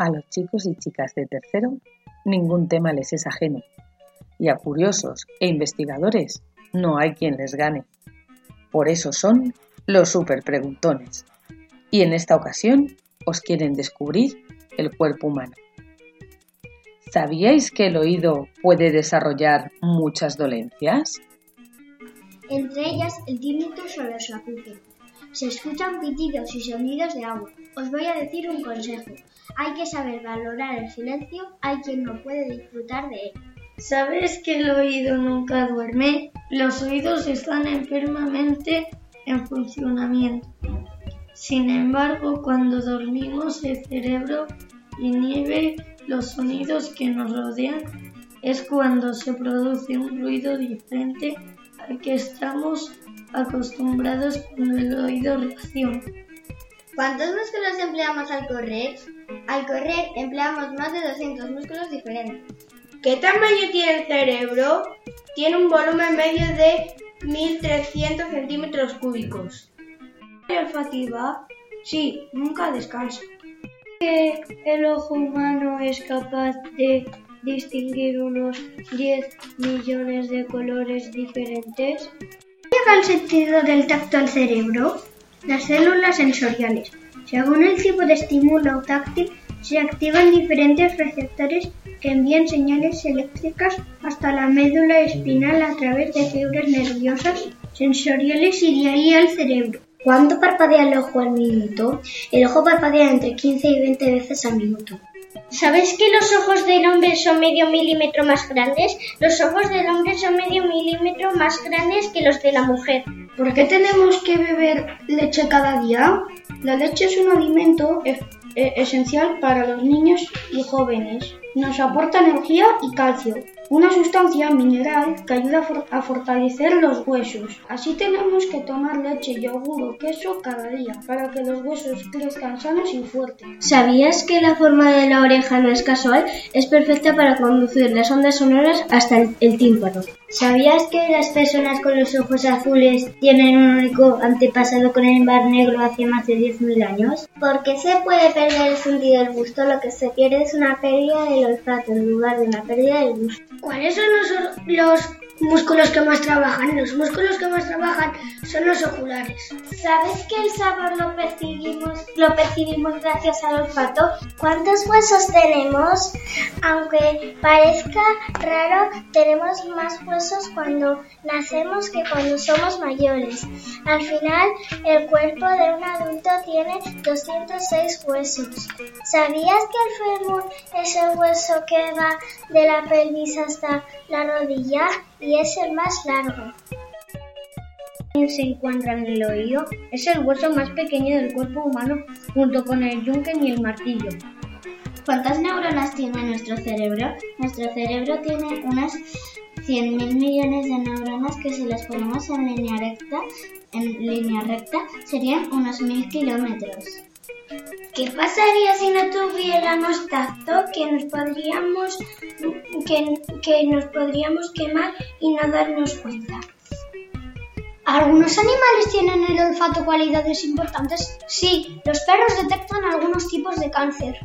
A los chicos y chicas de tercero ningún tema les es ajeno, y a curiosos e investigadores no hay quien les gane. Por eso son los super preguntones. Y en esta ocasión os quieren descubrir el cuerpo humano. ¿Sabíais que el oído puede desarrollar muchas dolencias? Entre ellas el tinnitus o los acutes. Se escuchan pitidos y sonidos de agua. Os voy a decir un consejo. Hay que saber valorar el silencio, hay quien no puede disfrutar de él. ¿Sabes que el oído nunca duerme? Los oídos están enfermamente en funcionamiento. Sin embargo, cuando dormimos el cerebro inhibe los sonidos que nos rodean. Es cuando se produce un ruido diferente al que estamos acostumbrados cuando el oído reacciona. ¿Cuántos músculos empleamos al correr? Al correr empleamos más de 200 músculos diferentes. ¿Qué tamaño tiene el cerebro? Tiene un volumen medio de 1300 centímetros cúbicos. olfativa? Sí, nunca descansa. ¿Que el ojo humano es capaz de distinguir unos 10 millones de colores diferentes? ¿Llega el sentido del tacto al cerebro? Las células sensoriales. Según el tipo de estímulo táctil, se activan diferentes receptores que envían señales eléctricas hasta la médula espinal a través de fibras nerviosas sensoriales y de ahí al cerebro. ¿Cuánto parpadea el ojo al minuto? El ojo parpadea entre 15 y 20 veces al minuto. ¿Sabes que los ojos del hombre son medio milímetro más grandes? Los ojos del hombre son medio milímetro más grandes que los de la mujer. ¿Por qué tenemos que beber leche cada día? La leche es un alimento e-, esencial para los niños y jóvenes. Nos aporta energía y calcio una sustancia mineral que ayuda a fortalecer los huesos. Así tenemos que tomar leche, yogur o queso cada día para que los huesos crezcan sanos y fuertes. ¿Sabías que la forma de la oreja no es casual? Es perfecta para conducir las ondas sonoras hasta el, tímpano. ¿Sabías que las personas con los ojos azules tienen un único antepasado con el mar negro hace más de 10.000 años? ¿Por qué se puede perder el sentido del gusto? Lo que se pierde es una pérdida del olfato en lugar de una pérdida del gusto. ¿Cuáles son los, músculos que más trabajan? Los músculos que más trabajan son los oculares. ¿Sabes que el sabor lo percibimos, lo percibimos gracias al olfato? ¿Cuántos huesos tenemos? Aunque parezca raro, tenemos más huesos cuando nacemos que cuando somos mayores. Al final, el cuerpo de un adulto tiene 206 huesos. ¿Sabías que el fémur es el hueso que va de la pelvis hasta la rodilla y es el más largo? se encuentra en el oído es el hueso más pequeño del cuerpo humano junto con el yunque y el martillo. ¿Cuántas neuronas tiene nuestro cerebro? Nuestro cerebro tiene unas 100.000 millones de neuronas que si las ponemos en línea recta, en línea recta serían unos mil kilómetros. ¿Qué pasaría si no tuviéramos tacto? Que nos podríamos, que, que nos podríamos quemar y no darnos cuenta. ¿Algunos animales tienen el olfato cualidades importantes? Sí, los perros detectan algunos tipos de cáncer.